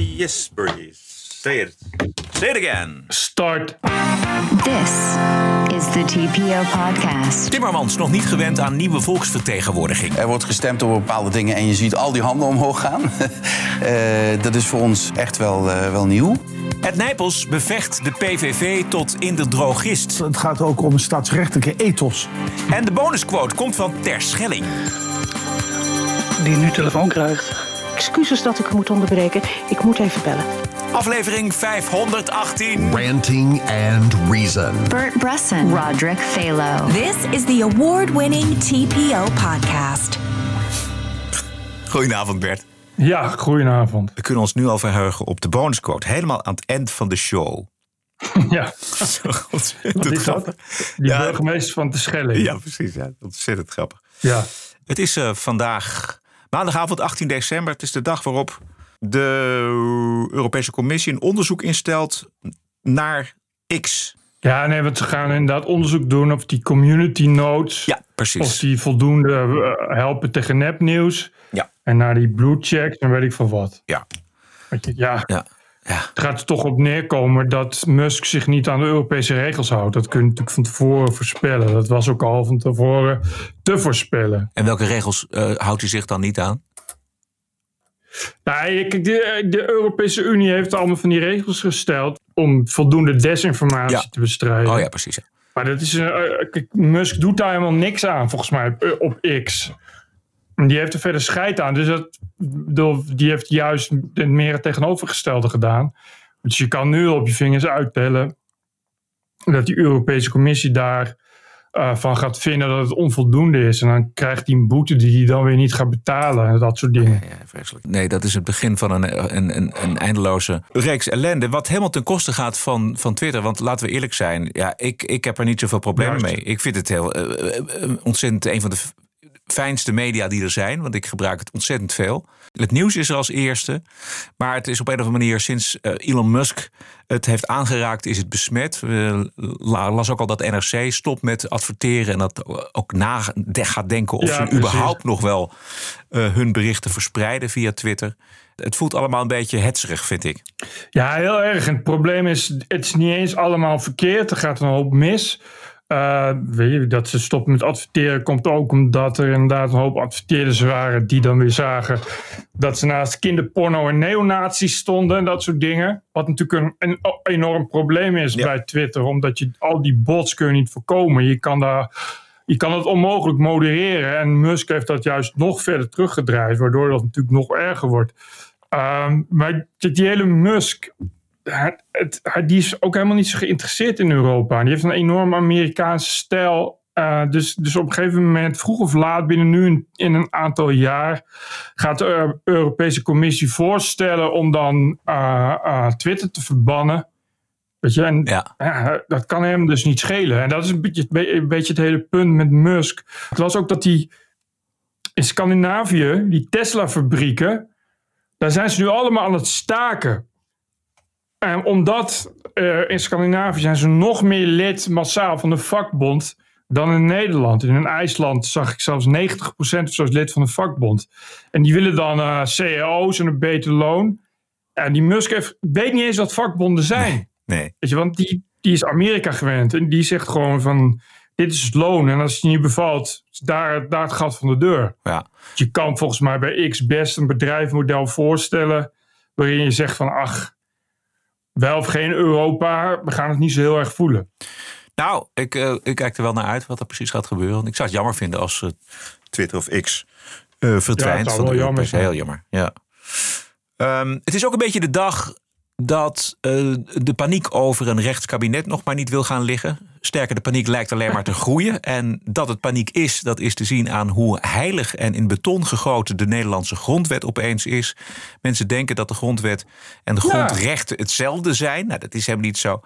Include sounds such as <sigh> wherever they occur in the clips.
yes, Bertie. Say it. Say it again. Start. This is the TPO podcast. Timmermans nog niet gewend aan nieuwe volksvertegenwoordiging. Er wordt gestemd over bepaalde dingen en je ziet al die handen omhoog gaan. <laughs> Eh, dat is voor ons echt wel, eh, wel nieuw. Het Nijpels bevecht de PVV tot in de drogist. Het gaat ook om een staatsrechtelijke ethos. En de bonusquote komt van Terschelling. Die nu telefoon krijgt. Excuses dat ik u moet onderbreken. Ik moet even bellen. Aflevering 518. Ranting and Reason. Bert Bresson, Roderick Phalo. This is the award-winning TPO podcast. Goedenavond Bert. Ja, goedenavond. We kunnen ons nu al verheugen op de bonusquote. Helemaal aan het eind van de show. <laughs> Ja, Ontzettend <laughs> wat is dat? grappig. Die Ja, burgemeester van de Schelling. Ja, precies. Ja, ontzettend grappig. Ja. Het is eh, vandaag maandagavond 18 december. Het is de dag waarop de Europese Commissie een onderzoek instelt naar X. Ja, nee, want ze gaan inderdaad onderzoek doen of die community notes... Ja, of precies. die voldoende eh, helpen tegen nepnieuws. Ja. En naar die blue checks en weet ik van wat. Ja. Je, ja, Ja. Ja. het gaat er toch op neerkomen dat Musk zich niet aan de Europese regels houdt. Dat kun je natuurlijk van tevoren voorspellen. Dat was ook al van tevoren te voorspellen. En welke regels eh, houdt hij zich dan niet aan? Nou, kijk, de, de Europese Unie heeft allemaal van die regels gesteld om voldoende desinformatie Ja. te bestrijden. Oh ja, precies. ja. Maar dat is, eh, kijk, Musk doet daar helemaal niks aan, volgens mij, op X. En Die heeft er verder scheid aan. Dus dat, die heeft juist het meer het tegenovergestelde gedaan. Dus je kan nu op je vingers uittellen dat die Europese Commissie daar eh, van gaat vinden dat het onvoldoende is. En dan krijgt hij een boete die hij dan weer niet gaat betalen. En dat soort dingen. Ja, vreselijk. Nee, dat is het begin van een, een, een, een eindeloze reeks ellende. Wat helemaal ten koste gaat van, van Twitter. Want laten we eerlijk zijn. Ja, ik, ik heb er niet zoveel problemen Juist. mee. Ik vind het heel eh, eh, ontzettend een van de fijnste media die er zijn. Want ik gebruik het ontzettend veel. Het nieuws is er als eerste. Maar het is op een of andere manier sinds eh, Elon Musk het heeft aangeraakt, is het besmet. We la- las ook al dat NRC stopt met adverteren. En dat ook na gaat denken of Ja, ze precies. überhaupt nog wel eh, hun berichten verspreiden via Twitter. Het voelt allemaal een beetje hetserig, vind ik. Ja, heel erg. En het probleem is, het is niet eens allemaal verkeerd. Er gaat een hoop mis. Eh, weet je, dat ze stoppen met adverteren komt ook omdat er inderdaad een hoop adverteerders waren die dan weer zagen dat ze naast kinderporno en neonazies stonden en dat soort dingen. Wat natuurlijk een, een enorm probleem is bij Twitter, omdat je al die bots kun je niet voorkomen. Je kan daar je kan het onmogelijk modereren. En Musk heeft dat juist nog verder teruggedraaid, waardoor dat natuurlijk nog erger wordt. Ehm, maar die hele Musk, het, die is ook helemaal niet zo geïnteresseerd in Europa. Die heeft een enorm Amerikaanse stijl. Eh, dus, dus op een gegeven moment, vroeg of laat, binnen nu in, in een aantal jaar, gaat de Eu- Europese Commissie voorstellen om dan eh, eh, Twitter te verbannen. Weet je, en Ja. ja, dat kan hem dus niet schelen. En dat is een beetje, een beetje het hele punt met Musk. Het was ook dat die in Scandinavië, die Tesla-fabrieken, daar zijn ze nu allemaal aan het staken. En omdat eh, in Scandinavië zijn ze nog meer lid massaal van de vakbond dan in Nederland. In IJsland zag ik zelfs 90% of zo lid van de vakbond. En die willen dan cao's en een beter loon. En die Musk heeft, weet niet eens wat vakbonden zijn. Nee. Weet je, want die, die is Amerika gewend. En die zegt gewoon van, dit is het loon. En als het je niet bevalt, is daar, daar het gat van de deur. Ja. Je kan volgens mij bij X best een bedrijfsmodel voorstellen... waarin je zegt van, ach, wel of geen Europa... we gaan het niet zo heel erg voelen. Nou, ik, eh, ik kijk er wel naar uit wat er precies gaat gebeuren. Want ik zou het jammer vinden als eh, Twitter of X eh, verdwijnt. van de jammer zijn. Heel jammer, ja. Ehm, het is ook een beetje de dag dat de paniek over een rechtskabinet nog maar niet wil gaan liggen. Sterker, de paniek lijkt alleen maar te groeien. En dat het paniek is, dat is te zien aan hoe heilig en in beton gegoten de Nederlandse grondwet opeens is. Mensen denken dat de grondwet en de grondrechten hetzelfde zijn. Nou, dat is helemaal niet zo.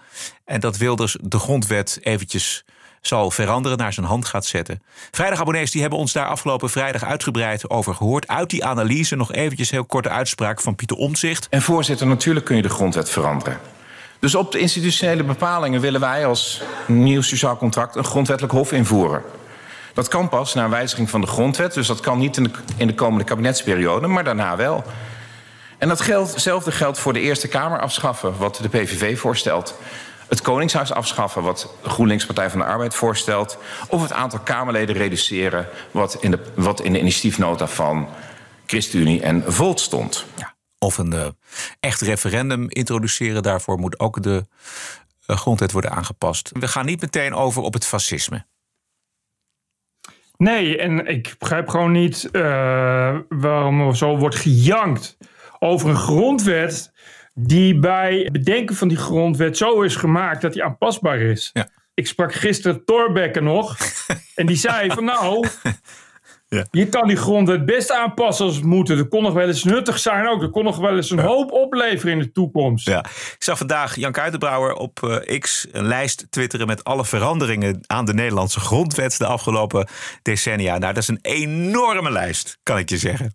En dat Wilders de grondwet eventjes zal veranderen, naar zijn hand gaat zetten. Vrijdagabonnees die hebben ons daar afgelopen vrijdag uitgebreid over gehoord. Uit die analyse nog eventjes heel korte uitspraak van Pieter Omtzigt. En voorzitter, natuurlijk kun je de grondwet veranderen. Dus op de institutionele bepalingen willen wij als nieuw sociaal contract een grondwettelijk hof invoeren. Dat kan pas na een wijziging van de grondwet, dus dat kan niet in de, in de komende kabinetsperiode, maar daarna wel. En datzelfde geldt voor de Eerste Kamer afschaffen, wat de PVV voorstelt. Het Koningshuis afschaffen, wat de GroenLinks Partij van de Arbeid voorstelt. Of het aantal Kamerleden reduceren, wat in de, wat in de initiatiefnota van ChristenUnie en Volt stond. Ja, of een uh, echt referendum introduceren. Daarvoor moet ook de uh, grondwet worden aangepast. We gaan niet meteen over op het fascisme. Nee, en ik begrijp gewoon niet uh, waarom er zo wordt gejankt over een grondwet die bij het bedenken van die grondwet zo is gemaakt dat die aanpasbaar is. Ja. Ik sprak gisteren Torbekke nog <laughs> en die zei van nou, ja. je kan die grondwet best aanpassen als het moet. Er kon nog wel eens nuttig zijn ook. Er kon nog wel eens een ja. hoop opleveren in de toekomst. Ja. Ik zag vandaag Jan Kuitenbrouwer op uh, X een lijst twitteren met alle veranderingen aan de Nederlandse grondwet de afgelopen decennia. Nou, dat is een enorme lijst, kan ik je zeggen.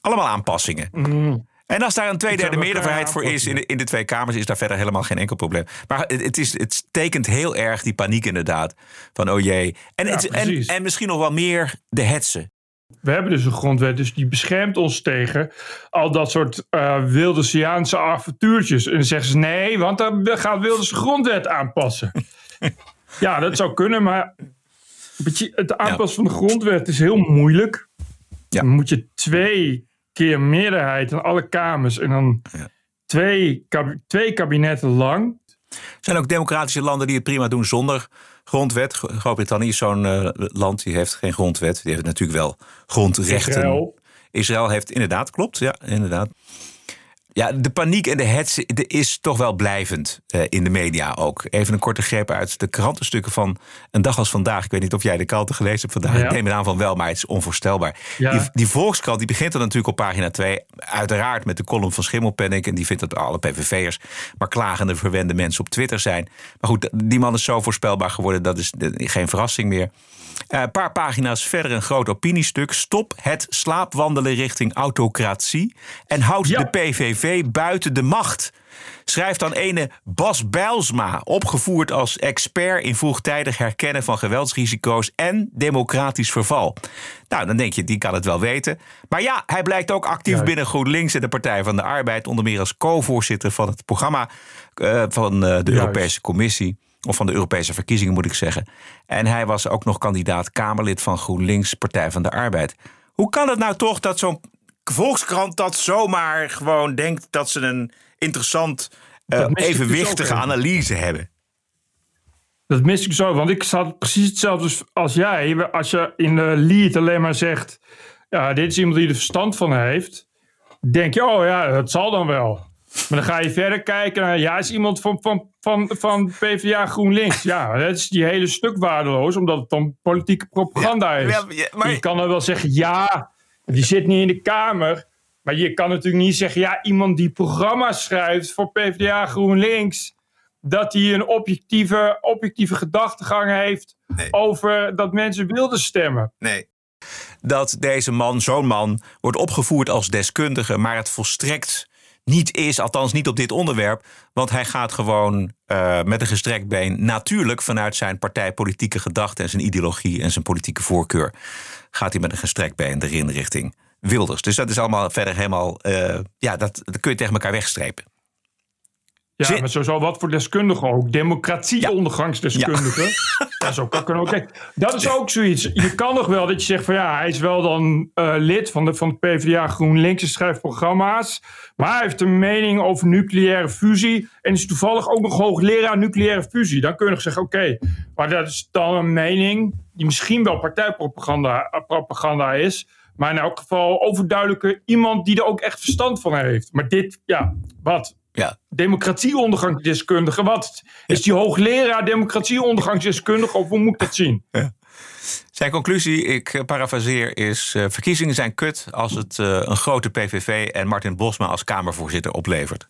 Allemaal aanpassingen. Mm. En als daar een tweederde meerderheid voor is in de, in de Twee Kamers, is daar verder helemaal geen enkel probleem. Maar het, is, het tekent heel erg die paniek inderdaad. Van oh jee. En, Ja, het, en, en misschien nog wel meer de hetsen. We hebben dus een grondwet, dus die beschermt ons tegen al dat soort eh Wildersiaanse avontuurtjes. En dan zeggen ze nee, want dan gaat Wilders de grondwet aanpassen. <laughs> ja, dat zou kunnen, maar het aanpassen van de grondwet is heel moeilijk. Dan moet je twee keer meerderheid in alle kamers en dan twee, kab- twee kabinetten lang. Er zijn ook democratische landen die het prima doen zonder grondwet. Gro- Groot-Brittannië is zo'n eh, land die heeft geen grondwet. Die heeft natuurlijk wel grondrechten. Israël. Israël heeft inderdaad, klopt. Ja, inderdaad. Ja, de paniek en de hets is toch wel blijvend eh, in de media ook. Even een korte greep uit de krantenstukken van een dag als vandaag. Ik weet niet of jij de kranten gelezen hebt vandaag. Ja. Ik neem het aan van wel, maar het is onvoorstelbaar. Ja. Die, die Volkskrant die begint dan natuurlijk op pagina 2. Uiteraard met de column van Schimmelpenninck. En die vindt dat alle PVV'ers maar klagende, verwende mensen op Twitter zijn. Maar goed, die man is zo voorspelbaar geworden. Dat is geen verrassing meer. Eh, Een paar pagina's verder een groot opiniestuk. Stop het slaapwandelen richting autocratie. En houd de PVV buiten de macht. Schrijft dan ene Bas Bijlsma, opgevoerd als expert in vroegtijdig herkennen van geweldsrisico's en democratisch verval. Nou, dan denk je, die kan het wel weten. Maar ja, hij blijkt ook actief Ja. binnen GroenLinks en de Partij van de Arbeid, onder meer als co-voorzitter van het programma eh, van eh, de Europese Commissie. Of van de Europese verkiezingen moet ik zeggen. En hij was ook nog kandidaat Kamerlid van GroenLinks, Partij van de Arbeid. Hoe kan het nou toch dat zo'n Volkskrant dat zomaar gewoon denkt dat ze een interessant, dus evenwichtige analyse hebben? Dat mis ik zo, want ik zat precies hetzelfde als jij. Als je in de lead alleen maar zegt, ja, dit is iemand die er verstand van heeft. Denk je, oh ja, dat zal dan wel. Maar dan ga je verder kijken naar, ja, is iemand van, van, van, van PvdA GroenLinks. Ja, dat is die hele stuk waardeloos, omdat het dan politieke propaganda is. Ja, ja, maar- Je kan dan wel zeggen, ja, die zit niet in de Kamer. Maar je kan natuurlijk niet zeggen, ja, iemand die programma's schrijft voor PvdA GroenLinks, dat hij een objectieve, objectieve gedachtegang heeft over dat mensen wilden stemmen. Nee. Dat deze man, zo'n man, wordt opgevoerd als deskundige, maar het volstrekt niet is, althans niet op dit onderwerp. Want hij gaat gewoon eh, met een gestrekt been, natuurlijk vanuit zijn partijpolitieke gedachten en zijn ideologie en zijn politieke voorkeur, gaat hij met een gestrekt been erin richting Wilders. Dus dat is allemaal verder helemaal, eh, ja, dat, dat kun je tegen elkaar wegstrepen. Ja, Zit- maar sowieso wat voor deskundigen ook. Democratie-ondergangsdeskundigen. <laughs> Ja. zo kan ook. Kijk, dat is ook zoiets. Je kan nog wel dat je zegt van ja, hij is wel dan eh, lid van de, van de PvdA GroenLinks en schrijft programma's. Maar hij heeft een mening over nucleaire fusie. En is toevallig ook nog hoogleraar nucleaire fusie. Dan kun je nog zeggen, oké, maar dat is dan een mening die misschien wel partijpropaganda eh, propaganda is. Maar in elk geval overduidelijke iemand die er ook echt verstand van heeft. Maar dit, ja, wat? Ja. democratieondergangsdeskundige. Wat is die hoogleraar democratieondergangsdeskundige? Of hoe moet ik dat zien? <laughs> Zijn conclusie, ik eh, parafraseer, is: eh, verkiezingen zijn kut als het eh, een grote PVV en Martin Bosma als Kamervoorzitter oplevert.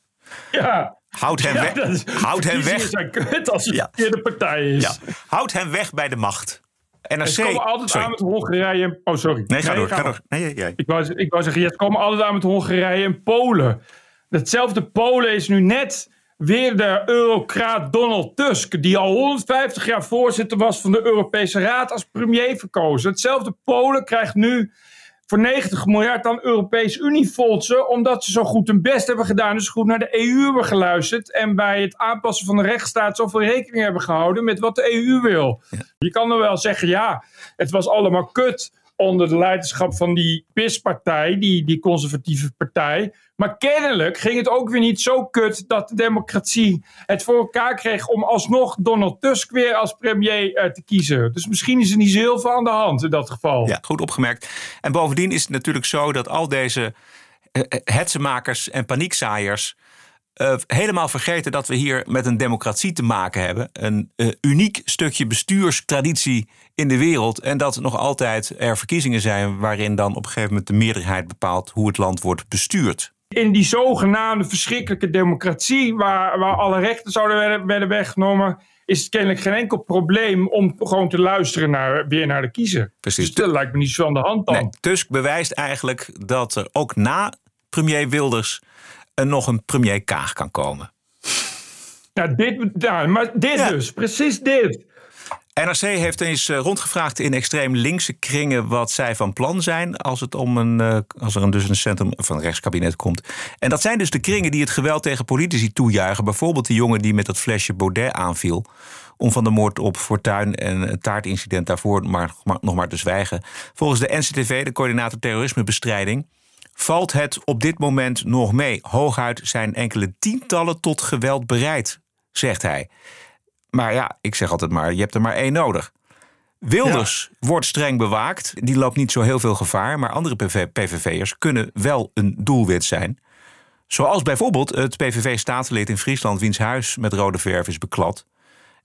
Ja. Houd hem, Ja, weg, is- houd hem verkiezingen weg. zijn kut als het Ja. de verkeerde partij is. Ja. Houd hem weg bij de macht. NRC. Ze komen altijd Sorry. aan met Hongarije en... Oh, sorry. Nee, ga door. Ga door. Nee, jij. Ik wou, ik wou zeggen, ja, ze komen altijd aan met Hongarije en Polen. Datzelfde Polen is nu net weer de eurocraat Donald Tusk... die al 150 jaar voorzitter was van de Europese Raad als premier verkozen. Hetzelfde Polen krijgt nu voor 90 miljard aan Europese Uniefondsen, omdat ze zo goed hun best hebben gedaan, dus goed naar de EU hebben geluisterd en bij het aanpassen van de rechtsstaat zoveel rekening hebben gehouden met wat de EU wil. Je kan er wel zeggen, ja, het was allemaal kut onder de leiderschap van die PIS-partij, die, die conservatieve partij. Maar kennelijk ging het ook weer niet zo kut dat de democratie het voor elkaar kreeg om alsnog Donald Tusk weer als premier eh, te kiezen. Dus misschien is er niet zo heel veel aan de hand in dat geval. Ja, goed opgemerkt. En bovendien is het natuurlijk zo dat al deze hetsenmakers en paniekzaaiers uh, helemaal vergeten dat we hier met een democratie te maken hebben. Een uh, uniek stukje bestuurstraditie in de wereld. En dat nog altijd er verkiezingen zijn waarin dan op een gegeven moment de meerderheid bepaalt hoe het land wordt bestuurd. In die zogenaamde verschrikkelijke democratie, waar, waar alle rechten zouden werden, werden weggenomen, is het kennelijk geen enkel probleem om gewoon te luisteren naar, weer naar de kiezer. Precies. Dus dat lijkt me niet zo aan de hand dan. Nee, Tusk bewijst eigenlijk dat er ook na premier Wilders er nog een premier Kaag kan komen. Ja, dit, ja, maar dit Ja. dus, precies dit. NRC heeft eens eh, rondgevraagd in extreem linkse kringen wat zij van plan zijn als, het om een, eh, als er een, dus een centrum van een rechtskabinet komt. En dat zijn dus de kringen die het geweld tegen politici toejuichen. Bijvoorbeeld die jongen die met dat flesje Baudet aanviel. Om van de moord op Fortuin en het taartincident daarvoor maar, maar- nog maar te zwijgen. Volgens de NCTV, de coördinator terrorismebestrijding, valt het op dit moment nog mee. Hooguit zijn enkele tientallen tot geweld bereid, zegt hij. Maar ja, ik zeg altijd maar, je hebt er maar één nodig. Wilders wordt streng bewaakt. Die loopt niet zo heel veel gevaar. Maar andere PV PVV'ers kunnen wel een doelwit zijn. Zoals bijvoorbeeld het PVV-staatslid in Friesland... wiens huis met rode verf is beklad.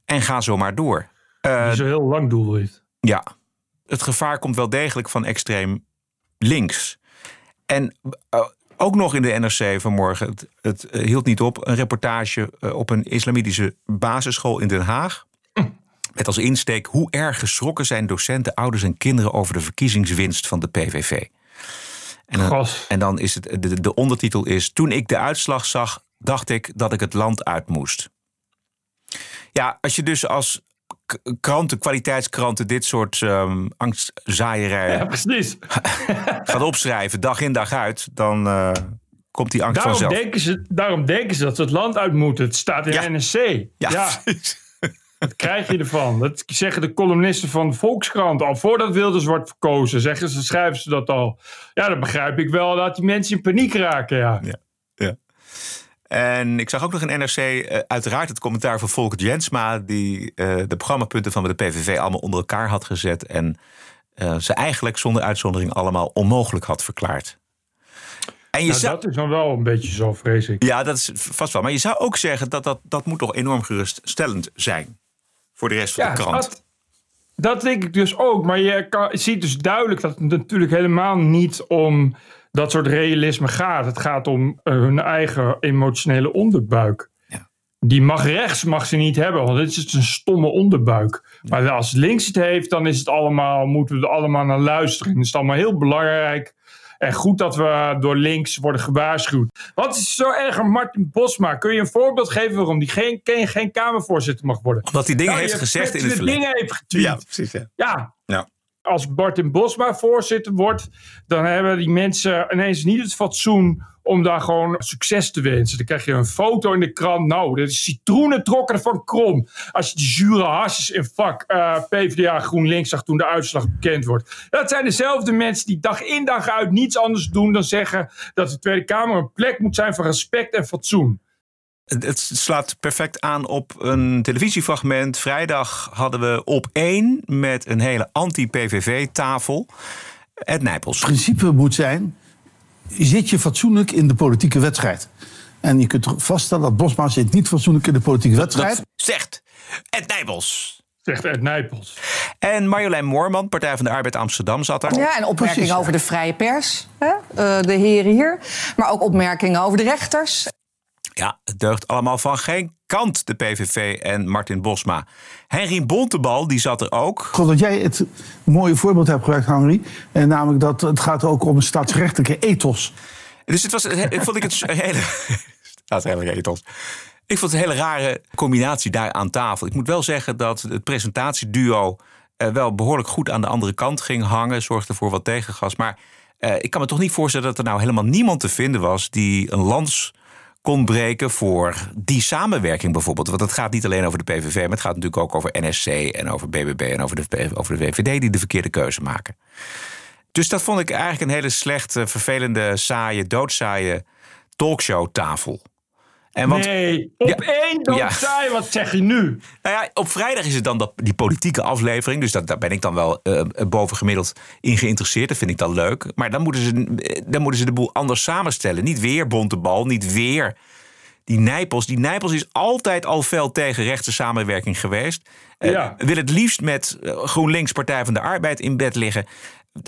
En ga zo maar door. Eh, Die zo heel lang doel heeft. ja, het gevaar komt wel degelijk van extreem links. En eh, ook nog in de NRC vanmorgen, het, het eh, hield niet op, een reportage eh, op een islamitische basisschool in Den Haag. Met als insteek hoe erg geschrokken zijn docenten, ouders en kinderen over de verkiezingswinst van de PVV. En dan, en dan is het, de, de ondertitel is: Toen ik de uitslag zag, dacht ik dat ik het land uit moest. Ja, als je dus als kranten, kwaliteitskranten, dit soort ehm angstzaaierij Ja, precies. <laughs> gaat opschrijven, dag in dag uit, dan eh, komt die angst Daarom vanzelf. denken, ze, daarom denken ze dat ze het land uit moeten. Het staat in Ja. NSC. Ja, Ja, <laughs> wat krijg je ervan? Dat zeggen de columnisten van de Volkskrant. Al voordat Wilders wordt verkozen, zeggen ze, schrijven ze dat al. Ja, dan begrijp ik wel dat die mensen in paniek raken. Ja. Ja. En ik zag ook nog in NRC eh, uiteraard het commentaar van Volker Jensma... die eh, de programmapunten van de PVV allemaal onder elkaar had gezet... en eh, ze eigenlijk zonder uitzondering allemaal onmogelijk had verklaard. En je Nou, zou, dat is dan wel een beetje zo, vrees ik. ja, dat is vast wel. Maar je zou ook zeggen dat dat, dat moet toch enorm geruststellend zijn... voor de rest van Ja, de krant. dat, dat denk ik dus ook. Maar je kan, je ziet dus duidelijk dat het natuurlijk helemaal niet om dat soort realisme gaat. Het gaat om eh, hun eigen emotionele onderbuik. Ja. Die mag rechts mag ze niet hebben, want dit is een stomme onderbuik. Maar als links het heeft, dan is het allemaal, moeten we er allemaal naar luisteren. Het is allemaal heel belangrijk. En goed dat we door links worden gewaarschuwd. Wat is zo erg aan Martin Bosma? Kun je een voorbeeld geven waarom die geen, geen, geen Kamervoorzitter mag worden? Omdat hij dingen Nou, heeft gezegd in het verleden. dingen heeft getweet. Ja, precies. Ja. Ja. Ja. Als Martin Bosma voorzitter wordt, dan hebben die mensen ineens niet het fatsoen om daar gewoon succes te wensen. Dan krijg je een foto in de krant. Nou, dit is citroenen trokken van krom. Als je de zure hasjes in vak eh, PvdA GroenLinks zag toen de uitslag bekend wordt. Dat zijn dezelfde mensen die dag in dag uit niets anders doen dan zeggen dat de Tweede Kamer een plek moet zijn van respect en fatsoen. Het het slaat perfect aan op een televisiefragment. Vrijdag hadden we op één met een hele anti-PVV-tafel. Ed Nijpels. Het principe moet zijn: zit je fatsoenlijk in de politieke wedstrijd? En je kunt vaststellen dat Bosma zit niet fatsoenlijk in de politieke wedstrijd. Dat zegt Ed Nijpels. Zegt Ed Nijpels. En Marjolein Moorman, Partij van de Arbeid Amsterdam, zat er. Ja, en opmerkingen Precies, ja. over de vrije pers, hè? eh, de heren hier. Maar ook opmerkingen over de rechters. Ja, het deugt allemaal van geen kant, de PVV en Martin Bosma. Henry Bontebal, die zat er ook. Geloof dat jij het mooie voorbeeld hebt gebruikt, Henry. En namelijk dat het gaat ook om een staatsrechtelijke ethos. Dus het was, het- vond ik het een hele... <laughs> Staatsrechtelijke ethos. Ik vond het een hele rare combinatie daar aan tafel. Ik moet wel zeggen dat het presentatieduo eh, wel behoorlijk goed aan de andere kant ging hangen. Zorgde voor wat tegengas. Maar Eh, ik kan me toch niet voorstellen dat er nou helemaal niemand te vinden was die een lans kon breken voor die samenwerking bijvoorbeeld. Want het gaat niet alleen over de PVV, maar het gaat natuurlijk ook over NSC en over BBB en over de, over de VVD die de verkeerde keuze maken. Dus dat vond ik eigenlijk een hele slechte, vervelende, saaie, doodzaaie talkshowtafel. En want, nee, op ja, één doodzaai, ja. wat zeg je nu? Nou ja, op vrijdag is het dan dat, die politieke aflevering. Dus dat, daar ben ik dan wel uh, bovengemiddeld in geïnteresseerd. Dat vind ik dan leuk. Maar dan moeten, ze, dan moeten ze de boel anders samenstellen. Niet weer Bontebal, niet weer die Nijpels. Die Nijpels is altijd al fel tegen rechtse samenwerking geweest. Uh, ja. Wil het liefst met GroenLinks Partij van de Arbeid in bed liggen.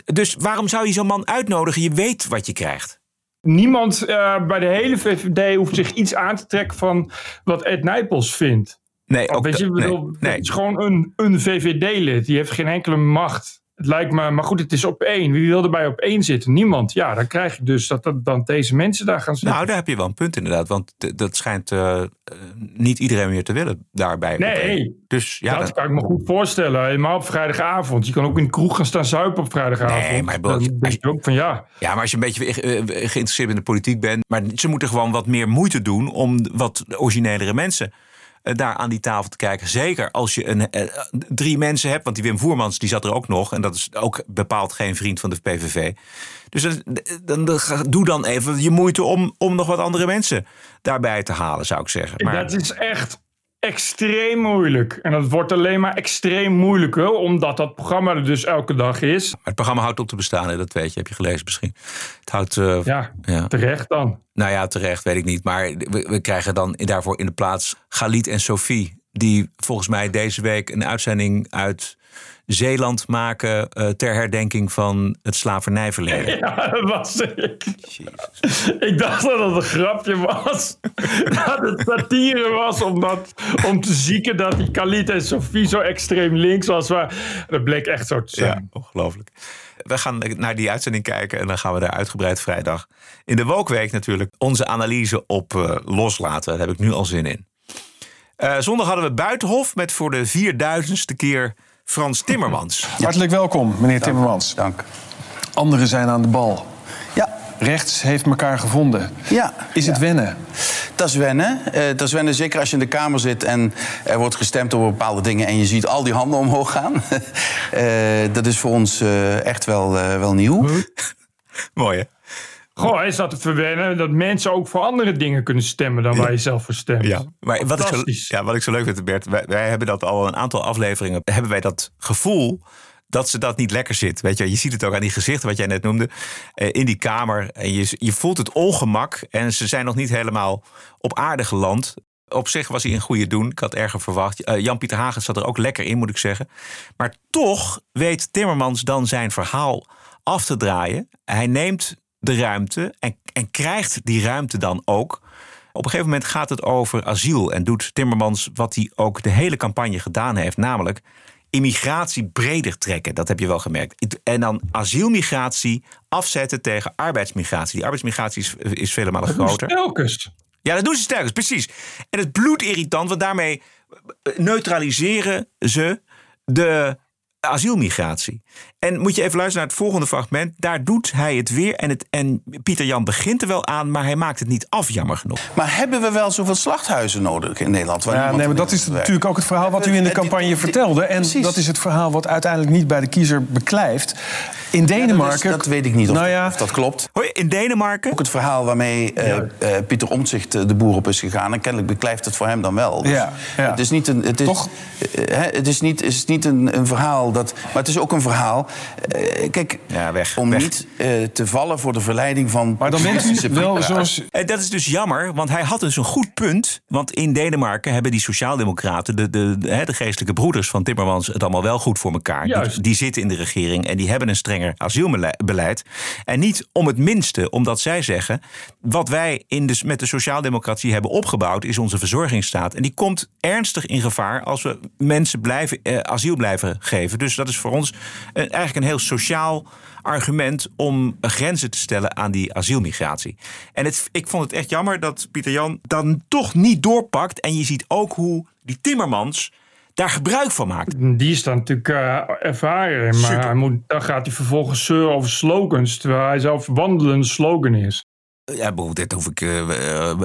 Dus waarom zou je zo'n man uitnodigen? Je weet wat je krijgt. Niemand uh, bij de hele VVD hoeft zich iets aan te trekken van wat Ed Nijpels vindt. Nee, ook weet je, bedoel, nee. Het is gewoon een, een VVD-lid. Die heeft geen enkele macht. Het lijkt me, maar goed, het is op één. Wie wil erbij op één zitten? Niemand. Ja, dan krijg je dus dat, dat dan deze mensen daar gaan zitten. Nou, daar heb je wel een punt inderdaad. Want dat schijnt uh, niet iedereen meer te willen daarbij. Nee, dus, ja, dat, dat, kan ik me goed voorstellen. Helemaal op vrijdagavond. Je kan ook in de kroeg gaan staan zuipen op vrijdagavond. Nee, maar dan denk je ook van ja. Ja, maar als je een beetje geïnteresseerd in de politiek bent. Maar ze moeten gewoon wat meer moeite doen om wat originelere mensen eh, daar aan die tafel te kijken. Zeker als je een, eh, drie mensen hebt, want die Wim Voermans die zat er ook nog. En dat is ook bepaald geen vriend van de PVV. Dus dan, dan, doe dan even je moeite om, om nog wat andere mensen daarbij te halen, zou ik zeggen. Maar, dat is echt extreem moeilijk. En dat wordt alleen maar extreem moeilijker, omdat dat programma er dus elke dag is. Maar het programma houdt op te bestaan, hè? dat weet je, heb je gelezen misschien. Het houdt. Uh, ja, ja, terecht dan. Nou ja, terecht weet ik niet. Maar we, we krijgen dan daarvoor in de plaats Galit en Sophie. Die volgens mij deze week een uitzending uit Zeeland maken uh, ter herdenking van het slavernijverleden. Ja, dat was ik. Ik dacht dat het een grapje was. <laughs> dat het satire was omdat, om te zieken dat die Khalid en Sophie zo extreem links was. Maar dat bleek echt zo te zijn. Ja, ongelooflijk. We gaan naar die uitzending kijken en dan gaan we daar uitgebreid vrijdag in de Wokweek natuurlijk onze analyse op uh, loslaten. Daar heb ik nu al zin in. Uh, zondag hadden we Buitenhof met voor de vierduizendste keer Frans Timmermans. <laughs> Hartelijk welkom, meneer Timmermans. Dank. Anderen zijn aan de bal. Ja. Rechts heeft elkaar gevonden. Ja. Is het wennen? Dat is wennen. Uh, dat is wennen zeker als je in de Kamer zit en er wordt gestemd over bepaalde dingen en je ziet al die handen omhoog gaan. uh, <laughs> dat is voor ons echt wel, wel nieuw. <laughs> Mooi hè? Goh, is dat te verwennen dat mensen ook voor andere dingen kunnen stemmen dan waar je zelf voor stemt. Ja, maar wat ik, zo, ja, wat ik zo leuk vind, Bert, wij, wij, hebben dat al een aantal afleveringen, hebben wij dat gevoel dat ze dat niet lekker zit. Weet je, je ziet het ook aan die gezichten wat jij net noemde eh, in die kamer. En je, je voelt het ongemak en ze zijn nog niet helemaal op aarde geland. Op zich was hij een goede doen. Ik had erger verwacht. Uh, Jan-Pieter Hagen zat er ook lekker in, moet ik zeggen. Maar toch weet Timmermans dan zijn verhaal af te draaien. Hij neemt de ruimte en, en krijgt die ruimte dan ook. Op een gegeven moment gaat het over asiel en doet Timmermans wat hij ook de hele campagne gedaan heeft, namelijk immigratie breder trekken. Dat heb je wel gemerkt. En dan asielmigratie afzetten tegen arbeidsmigratie. Die arbeidsmigratie is, is vele malen groter. Telkens. Ja, dat doen ze telkens, precies. En het bloedirritant, want daarmee neutraliseren ze de asielmigratie. En moet je even luisteren naar het volgende fragment. Daar doet hij het weer. En, het, en Pieter Jan begint er wel aan, maar hij maakt het niet af, jammer genoeg. Maar hebben we wel zoveel slachthuizen nodig in Nederland? ja, nee, maar dat is natuurlijk ook het verhaal wat u in de campagne vertelde. En dat is het verhaal wat uiteindelijk niet bij de kiezer beklijft. In Denemarken. dat, weet ik niet of, nou ja, of, dat klopt. Hoi, in Denemarken. Ook het verhaal waarmee uh, uh, Pieter Omtzigt de boer op is gegaan. En kennelijk beklijft het voor hem dan wel. Dus ja, ja. Het is niet een. Het is, Toch? Uh, het is niet, is niet een, een verhaal dat. Maar het is ook een verhaal uh, kijk, ja, weg, om weg. niet uh, te vallen voor de verleiding van. Maar dan bent u wel zoals. En dat is dus jammer, want hij had dus een goed punt. Want in Denemarken hebben die Sociaaldemocraten, de, de, de, de geestelijke broeders van Timmermans, het allemaal wel goed voor elkaar. Die, die, zitten in de regering en die hebben een strenger asielbeleid. En niet om het minste, omdat zij zeggen: wat wij in de, met de Sociaaldemocratie hebben opgebouwd, is onze verzorgingsstaat. En die komt ernstig in gevaar als we mensen blijven, eh, asiel blijven geven. Dus dat is voor ons eh, eigenlijk een heel sociaal argument om grenzen te stellen aan die asielmigratie. En het, ik vond het echt jammer dat Pieter Jan dan toch niet doorpakt. En je ziet ook hoe die Timmermans daar gebruik van maakt. Die is dan natuurlijk uh, ervaren. Maar hij moet, dan gaat hij vervolgens zeuren over slogans. Terwijl hij zelf wandelende slogan is. Ja, dit hoef ik uh,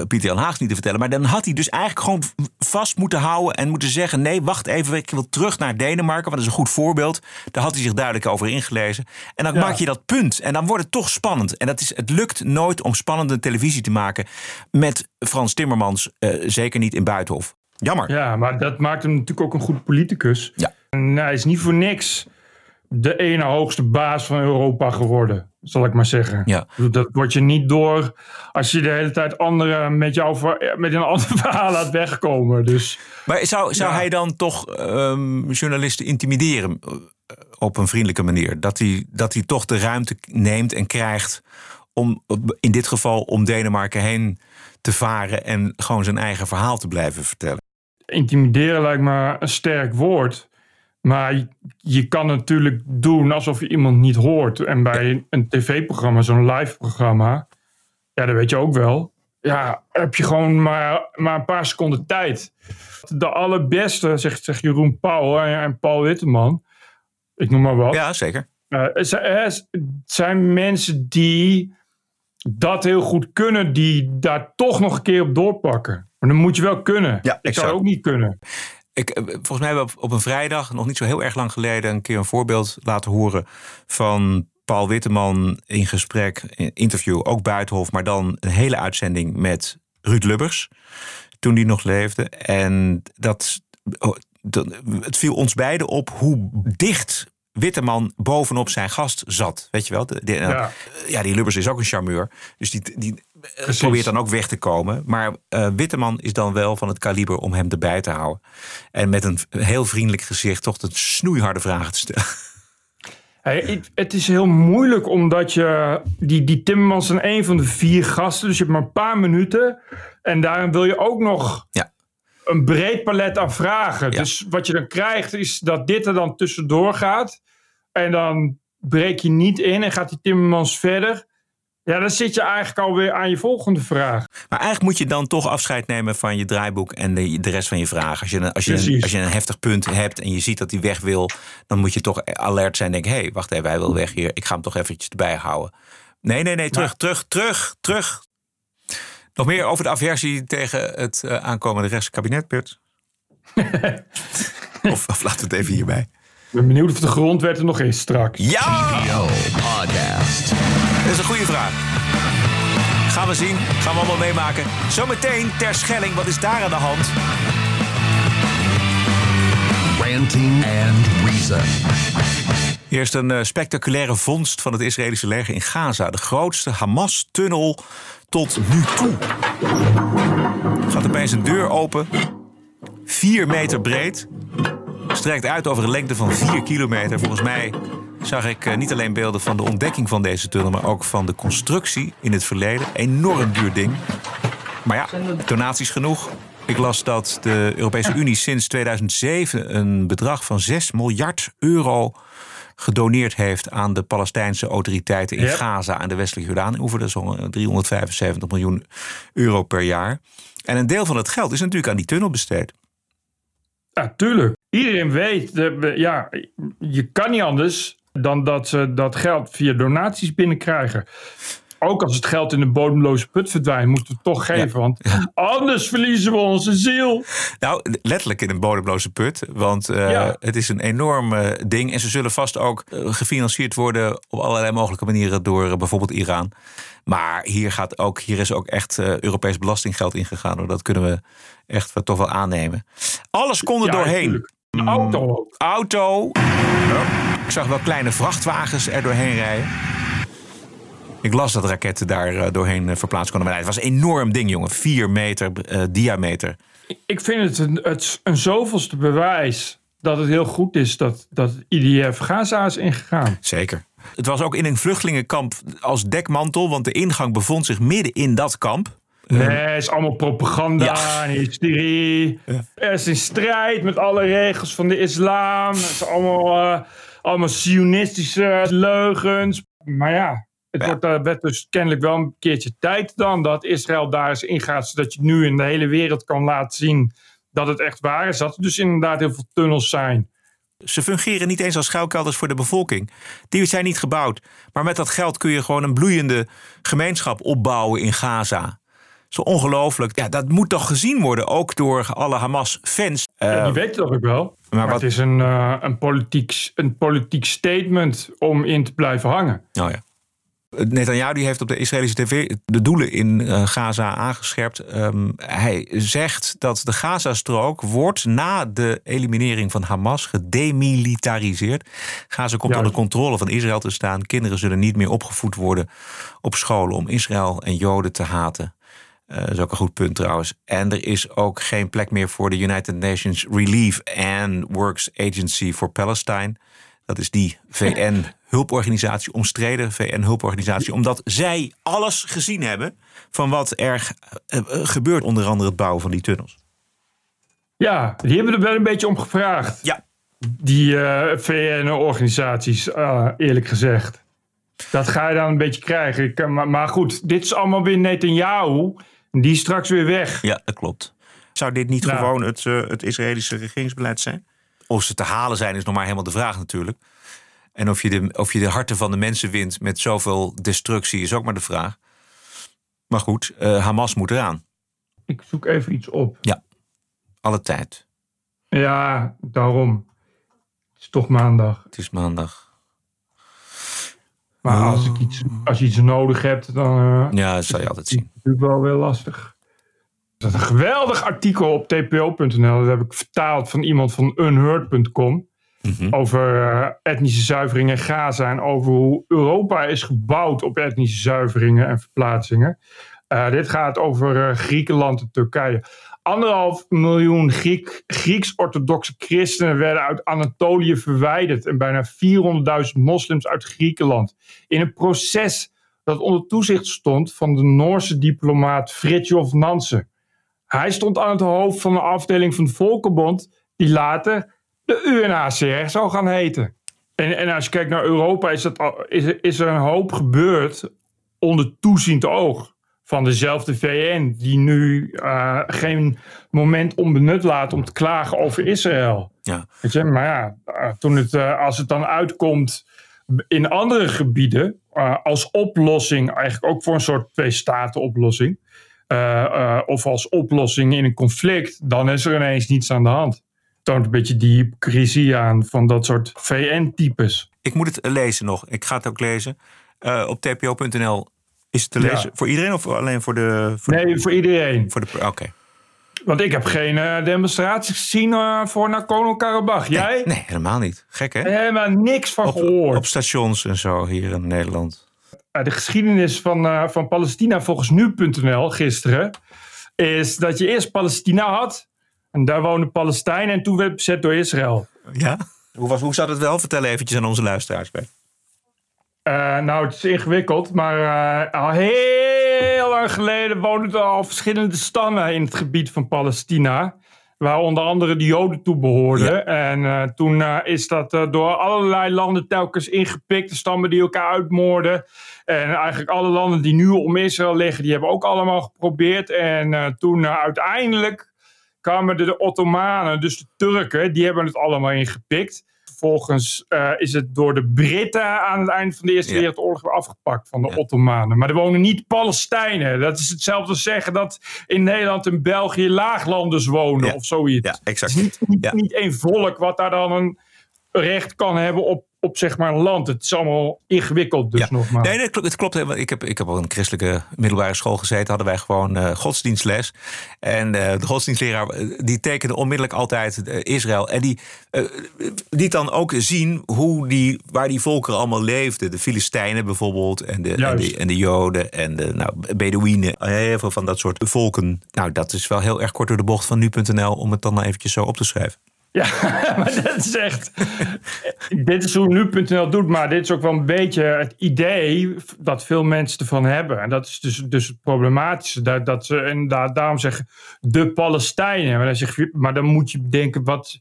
Pieter Jan Haag niet te vertellen. Maar dan had hij dus eigenlijk gewoon vast moeten houden en moeten zeggen: nee, wacht even, ik wil terug naar Denemarken. Want dat is een goed voorbeeld. Daar had hij zich duidelijk over ingelezen. En dan maak je dat punt. En dan wordt het toch spannend. En dat is, het lukt nooit om spannende televisie te maken met Frans Timmermans. Uh, zeker niet in Buitenhof. Jammer. Ja, maar dat maakt hem natuurlijk ook een goed politicus. Ja. En hij is niet voor niks de ene hoogste baas van Europa geworden, zal ik maar zeggen. Ja. Dat word je niet door als je de hele tijd anderen met, jou, met een <laughs> ander verhaal laat wegkomen. Dus, maar zou, zou hij dan toch um, journalisten intimideren eh, op een vriendelijke manier? Dat hij, dat hij toch de ruimte neemt en krijgt om in dit geval om Denemarken heen te varen en gewoon zijn eigen verhaal te blijven vertellen? Intimideren lijkt me een sterk woord. Maar je kan natuurlijk doen alsof je iemand niet hoort. En bij een tv-programma, zo'n live-programma, ja, dat weet je ook wel. Ja, heb je gewoon maar, maar een paar seconden tijd. De allerbeste, zegt, zegt Jeroen Pauw en Paul Witteman. Ik noem maar wat. Ja, zeker. Uh, het zijn mensen die dat heel goed kunnen, die daar toch nog een keer op doorpakken. Maar dan moet je wel kunnen. Ja, ik zou ook niet kunnen. Ik, eh, volgens mij hebben we op een vrijdag, nog niet zo heel erg lang geleden, een keer een voorbeeld laten horen van Paul Witteman in gesprek, in interview, ook Buitenhof, maar dan een hele uitzending met Ruud Lubbers, toen die nog leefde. En dat, oh, dat het viel ons beiden op hoe dicht Witteman bovenop zijn gast zat. Weet je wel? ja. ja. die Lubbers is ook een charmeur. Dus die, die probeert dan ook weg te komen. Maar uh, Witteman is dan wel van het kaliber om hem erbij te houden. En met een heel vriendelijk gezicht toch de snoeiharde vragen te stellen. Hey, het is heel moeilijk omdat je. Die, die Timmermans zijn een van de vier gasten. Dus je hebt maar een paar minuten. En daarin wil je ook nog. Ja een breed palet aan vragen. Dus wat je dan krijgt is dat dit er dan tussendoor gaat. En dan breek je niet in en gaat die Timmermans verder. Ja, dan zit je eigenlijk alweer aan je volgende vraag. Maar eigenlijk moet je dan toch afscheid nemen van je draaiboek en de, de rest van je vragen. Als je, als, je een, als je een heftig punt hebt en je ziet dat hij weg wil, dan moet je toch alert zijn en denken: hé, hey, wacht even, hij wil weg hier. Ik ga hem toch eventjes erbij houden. Nee, nee, nee, terug, terug, terug, terug. Nog meer over de aversie tegen het uh, aankomende rechtse kabinet, Bert? <laughs> of, of laten we het even hierbij. Ik ben benieuwd of de grondwet er nog is straks. Ja! podcast. Dat is een goede vraag. Gaan we zien. Gaan we allemaal meemaken. Zometeen ter Schelling. Wat is daar aan de hand? Ranting and Reason. Eerst een uh, spectaculaire vondst van het Israëlische leger in Gaza. De grootste Hamas-tunnel tot nu toe. Gaat opeens een deur open. 4 meter breed. Strekt uit over een lengte van 4 kilometer. Volgens mij zag ik eh, niet alleen beelden van de ontdekking van deze tunnel, maar ook van de constructie in het verleden. Enorm duur ding. Maar ja, donaties genoeg. Ik las dat de Europese Unie sinds 2007 een bedrag van 6 miljard euro gedoneerd heeft aan de Palestijnse autoriteiten in Gaza en de westelijke Jordaan-oever. Dat is zo'n 375 miljoen euro per jaar. En een deel van het geld is natuurlijk aan die tunnel besteed. Ja, tuurlijk. Iedereen weet, ja, je kan niet anders dan dat ze dat geld via donaties binnenkrijgen ook als het geld in de bodemloze put verdwijnt, moeten we het toch geven. Want anders verliezen we onze ziel. Nou, letterlijk in een bodemloze put. Want uh, het is een enorm uh, ding. En ze zullen vast ook uh, gefinancierd worden op allerlei mogelijke manieren door bijvoorbeeld Iran. Maar hier, gaat ook, hier is ook echt Europees belastinggeld ingegaan. Dat kunnen we echt toch wel aannemen. Alles kon er doorheen. Een auto. Auto. Ik zag wel kleine vrachtwagens er doorheen rijden. Ik las dat raketten daar uh, doorheen uh, verplaatst konden. Maar het was een enorm ding, jongen. Vier meter uh, diameter. Ik vind het een, het een zoveelste bewijs dat het heel goed is dat, dat IDF Gaza is ingegaan. Zeker. Het was ook in een vluchtelingenkamp als dekmantel, want de ingang bevond zich midden in dat kamp. Nee, het is allemaal propaganda ja. en hysterie. Ja. Er is een strijd met alle regels van de islam. Het is allemaal, allemaal sionistische leugens. Maar ja, het wordt, uh, werd dus kennelijk wel een keertje tijd dan dat Israël daar eens ingaat, zodat je nu in de hele wereld kan laten zien dat het echt waar is, dat er dus inderdaad heel veel tunnels zijn. Ze fungeren niet eens als schuilkelders voor de bevolking. Die zijn niet gebouwd. Maar met dat geld kun je gewoon een bloeiende gemeenschap opbouwen in Gaza. Zo ongelooflijk. Ja, dat moet toch gezien worden, ook door alle Hamas-fans. Ja, die Uh, weten dat ook wel. Maar, wat- het is een, eh, een, politiek, een politiek statement om in te blijven hangen. Nou ja. Netanyahu die heeft op de Israëlische tv de doelen in eh, Gaza aangescherpt. Ehm, hij zegt dat de Gazastrook wordt na de eliminering van Hamas gedemilitariseerd. Gaza komt onder controle van Israël te staan. Kinderen zullen niet meer opgevoed worden op scholen om Israël en Joden te haten. Eh, dat is ook een goed punt trouwens. En er is ook geen plek meer voor de United Nations Relief and Works Agency for Palestine. Dat is die VN-hulporganisatie, omstreden VN-hulporganisatie, omdat zij alles gezien hebben van wat er eh, eh, gebeurt, onder andere het bouwen van die tunnels. Ja, die hebben er wel een beetje om gevraagd. Ja. Die eh, VN-organisaties, eerlijk gezegd. Dat ga je dan een beetje krijgen. Kan- maar, maar goed, dit is allemaal weer Netanyahu. Die is straks weer weg. Ja, dat klopt. Zou dit niet Nou. gewoon het, het Israëlische regeringsbeleid zijn? Of ze te halen zijn, is nog maar helemaal de vraag natuurlijk. En of je, de, of je de harten van de mensen wint met zoveel destructie, is ook maar de vraag. Maar goed, eh, Hamas moet eraan. Ik zoek even iets op. Ja, alle tijd. Ja, daarom. Het is toch maandag. Het is maandag. Maar als, ik iets, als je iets nodig hebt, dan eh, Ja, dat zal je altijd zien. is het natuurlijk wel weer lastig. Er is een geweldig artikel op tpo.nl. Dat heb ik vertaald van iemand van unheard.com. Over eh, etnische zuiveringen in Gaza. En over hoe Europa is gebouwd op etnische zuiveringen en verplaatsingen. Eh, dit gaat over eh, Griekenland en Turkije. Anderhalf miljoen Griek, Grieks-orthodoxe christenen werden uit Anatolië verwijderd. En bijna 400.000 moslims uit Griekenland. In een proces dat onder toezicht stond van de Noorse diplomaat Fridtjof Nansen. Hij stond aan het hoofd van een afdeling van de Volkenbond, die later de UNHCR zou gaan heten. En, en als je kijkt naar Europa, is, dat is, er- is er een hoop gebeurd onder toeziend oog van dezelfde VN, die nu eh, geen moment onbenut laat om te klagen over Israël. Ja. Weet je, maar ja, eh, toen het, eh, als het dan uitkomt in andere gebieden, als oplossing, eigenlijk ook voor een soort twee-staten-oplossing, of als oplossing in een conflict, dan is er ineens niets aan de hand. Toont een beetje die hypocrisie aan van dat soort VN-types. Ik moet het lezen nog. Ik ga het ook lezen. Eh, op tpo.nl is het te Ja. lezen. Voor iedereen of alleen voor de... Voor Nee, voor iedereen. Voor de Oké. Want ik heb geen eh, demonstraties gezien eh, voor Nagorno-Karabakh. Jij? Nee, helemaal niet. Gek hè? Helemaal niks van gehoord. Op stations en zo hier in Nederland. Eh, de geschiedenis van, eh, van Palestina volgens nu.nl gisteren is dat je eerst Palestina had. En daar woonden Palestijnen en toen werd het bezet door Israël. Ja? Hoe, was, hoe zat het wel? Vertel eventjes aan onze luisteraars. Bij. Eh, nou, het is ingewikkeld, maar eh, al heel lang geleden woonden er al verschillende stammen in het gebied van Palestina. Waar onder andere de Joden toe behoorden. En eh, toen eh, is dat eh, door allerlei landen telkens ingepikt. De stammen die elkaar uitmoorden. En eigenlijk alle landen die nu om Israël liggen, die hebben ook allemaal geprobeerd. En toen uiteindelijk kwamen de, de Ottomanen, dus de Turken, die hebben het allemaal ingepikt. Vervolgens eh, is het door de Britten aan het eind van de Eerste Ja. Wereldoorlog weer afgepakt van de Ottomanen. Maar er wonen niet Palestijnen. Dat is hetzelfde als zeggen dat in Nederland en België laaglanders wonen of zoiets. Ja, exact. Het is niet, niet, niet één volk wat daar dan een recht kan hebben op, op zeg maar land. Het is allemaal ingewikkeld dus nogmaals. Nee, nee, het klopt- het klopt helemaal. Ik heb, ik heb op een christelijke middelbare school gezeten. Hadden wij gewoon eh, godsdienstles. En eh, de godsdienstleraar eh, die tekende onmiddellijk altijd Israël. En die liet dan ook zien hoe die, waar die volkeren allemaal leefden. De Filistijnen bijvoorbeeld. En de, en de, en de Joden. En de nou, Bedouinen. Heel veel van dat soort volken. Nou, dat is wel heel erg kort door de bocht van nu.nl. Om het dan eventjes zo op te schrijven. Ja, <laughs> maar dat is echt. dit is hoe nu.nl doet, maar dit is ook wel een beetje het idee dat veel mensen ervan hebben. En dat is dus, dus het problematische. Dat, dat ze inderdaad daarom zeggen de Palestijnen. Maar dan, zeg je, maar dan moet je bedenken, wat,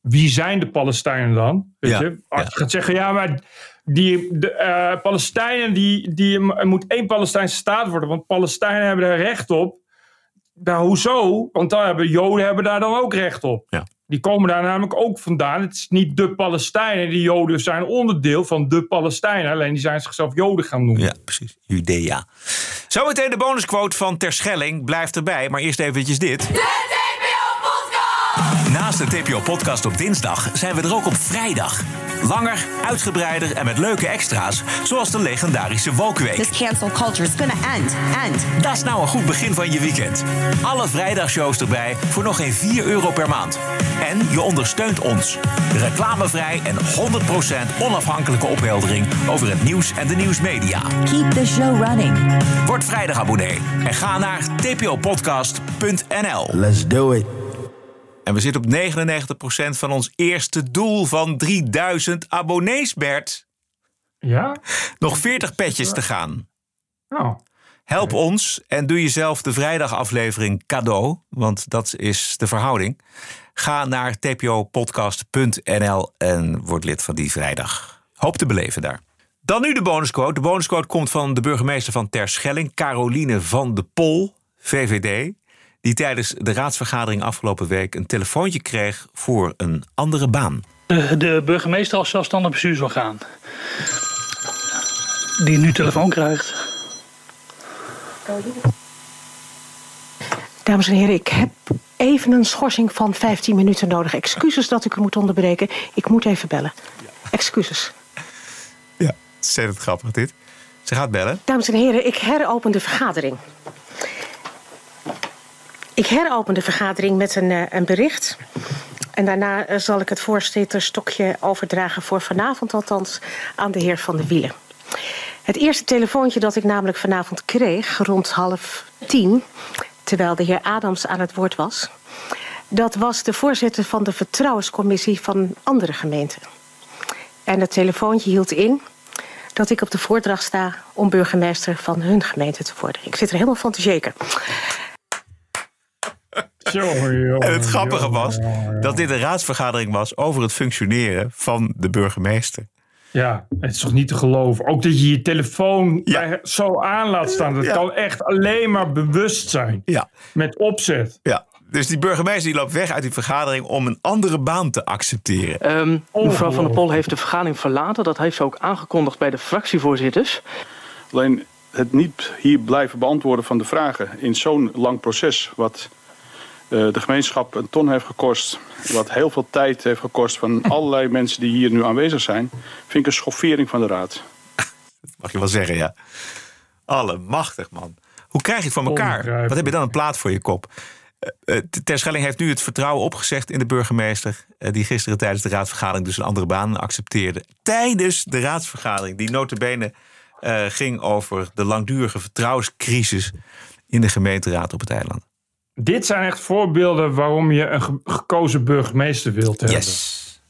wie zijn de Palestijnen dan? Weet Ja, je? Als je gaat zeggen, ja, maar die, de, eh, Palestijnen, die, die, er moet één Palestijnse staat worden, want Palestijnen hebben er recht op nou, hoezo? Want daar hebben Joden hebben daar dan ook recht op. Ja. Die komen daar namelijk ook vandaan. Het is niet de Palestijnen. Die Joden zijn onderdeel van de Palestijnen. Alleen die zijn zichzelf Joden gaan noemen. Ja, precies. Judea. Zometeen de bonusquote van Terschelling. Blijft erbij, maar eerst eventjes dit. Naast de TPO-podcast op dinsdag zijn we er ook op vrijdag. Langer, uitgebreider en met leuke extra's, zoals de legendarische Wokweek. This cancel culture is gonna end. End. Dat is nou een goed begin van je weekend. Alle vrijdagshows erbij voor nog geen 4 euro per maand. En je ondersteunt ons. Reclamevrij en 100% onafhankelijke opheldering over het nieuws en de nieuwsmedia. Keep the show running. Word vrijdag abonnee en ga naar tpopodcast.nl. Let's do it. En we zitten op 99% van ons eerste doel van 3000 abonnees, Bert. Ja? Nog 40 petjes te gaan. Oh. Help ons en doe jezelf de vrijdagaflevering cadeau, want dat is de verhouding. Ga naar tpopodcast.nl en word lid van die vrijdag. Hoop te beleven daar. Dan nu de bonusquote. De bonusquote komt van de burgemeester van Terschelling, Caroline van de Pol, VVD. Die tijdens de raadsvergadering afgelopen week een telefoontje kreeg voor een andere baan. De, de burgemeester als zelfstandig bestuursorgaan. Die nu telefoon krijgt. Dames en heren, ik heb even een schorsing van 15 minuten nodig. Excuses dat ik u moet onderbreken. Ik moet even bellen. Excuses. Ja, ontzettend grappig dit. Ze gaat bellen. Dames en heren, ik heropen de vergadering. Ik heropen de vergadering met een, eh, een bericht. En daarna eh, zal ik het voorzitterstokje overdragen voor vanavond althans aan de heer Van der Wielen. Het eerste telefoontje dat ik namelijk vanavond kreeg, rond half tien, terwijl de heer Adams aan het woord was, dat was de voorzitter van de vertrouwenscommissie van andere gemeenten. En het telefoontje hield in dat ik op de voordracht sta om burgemeester van hun gemeente te worden. Ik zit er helemaal van te shaken. En het grappige was dat dit een raadsvergadering was over het functioneren van de burgemeester. Ja, het is toch niet te geloven. Ook dat je je telefoon bij- zo aan laat staan. Dat Ja. kan echt alleen maar bewust zijn. Ja. Met opzet. Ja. Dus die burgemeester die loopt weg uit die vergadering om een andere baan te accepteren. Ehm, mevrouw Van der Pol heeft de vergadering verlaten. Dat heeft ze ook aangekondigd bij de fractievoorzitters. Alleen het niet hier blijven beantwoorden van de vragen in zo'n lang proces, wat de gemeenschap een ton heeft gekost, wat heel veel tijd heeft gekost van <laughs> allerlei mensen die hier nu aanwezig zijn, vind ik een schoffering van de raad. <laughs> Mag je wel zeggen, ja. Allemachtig, man. Hoe krijg je het voor elkaar? Wat heb je dan een plaat voor je kop? Eh, eh, Terschelling heeft nu het vertrouwen opgezegd in de burgemeester... eh, die gisteren tijdens de raadsvergadering dus een andere baan accepteerde. Tijdens de raadsvergadering, die notabene eh ging over de langdurige vertrouwenscrisis... in de gemeenteraad op het eiland. Dit zijn echt voorbeelden waarom je een ge- gekozen burgemeester wilt hebben.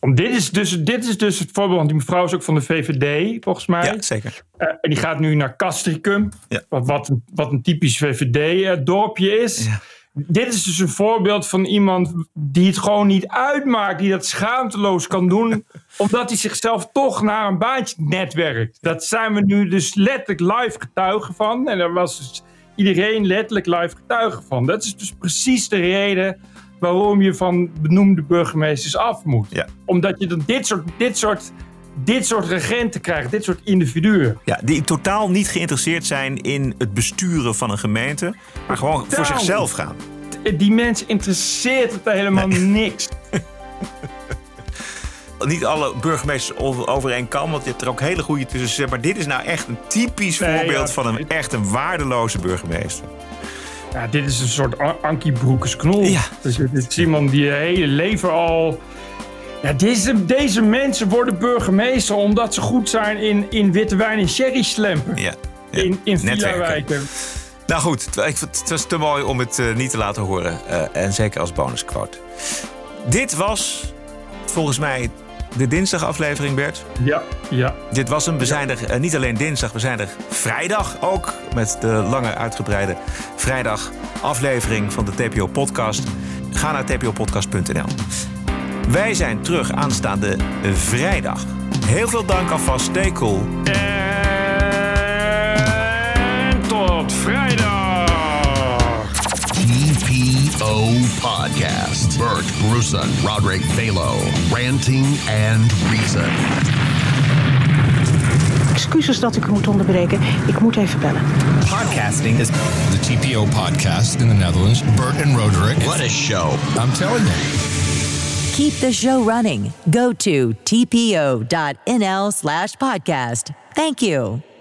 Om dit, is dus, dit is dus het voorbeeld, want die mevrouw is ook van de VVD, volgens mij. Ja, zeker. Eh, en die gaat nu naar Castricum, wat, wat, een- wat een typisch VVD-dorpje is. Dit is dus een voorbeeld van iemand die het gewoon niet uitmaakt, die dat schaamteloos kan doen, <laughs> omdat hij zichzelf toch naar een baantje netwerkt. Dat zijn we nu dus letterlijk live getuigen van. En daar was dus iedereen letterlijk live getuige van. Dat is dus precies de reden waarom je van benoemde burgemeesters af moet. Omdat je dan dit soort, dit, soort, dit soort regenten krijgt, dit soort individuen. Ja, die totaal niet geïnteresseerd zijn in het besturen van een gemeente... maar gewoon voor zichzelf gaan. Die mensen interesseert het helemaal niks. <laughs> niet alle burgemeesters over, over één kam, want je hebt er ook hele goede tussen. Maar dit is nou echt een typisch Nee, voorbeeld ja. van een echt een waardeloze burgemeester. Ja, dit is een soort An- Ankie Broekers knol. Ja. Dus dit is iemand die het hele leven al... Ja, deze, deze mensen worden burgemeester omdat ze goed zijn in, in witte wijn en sherry slampen. Ja. In, in villa-wijken. Nou goed, het was te mooi om het eh, niet te laten horen. eh, en zeker als bonusquote. Dit was volgens mij de dinsdagaflevering, Bert. Ja, ja. Dit was hem. We zijn er eh, niet alleen dinsdag, we zijn er vrijdag ook. Met de lange uitgebreide vrijdag aflevering van de TPO podcast. Ga naar tpopodcast.nl. Wij zijn terug aanstaande vrijdag. Heel veel dank alvast. Stay cool. En tot vrijdag. TPO TPO Podcast. Bert Bruson, Roderick Balo, Ranting and Reason. Excuses dat ik u moet onderbreken. Ik moet even bellen. Podcasting is the TPO podcast in the Netherlands. Bert and Roderick. What a show. I'm telling you. Keep the show running. Go to tpo.nl slash podcast. Thank you.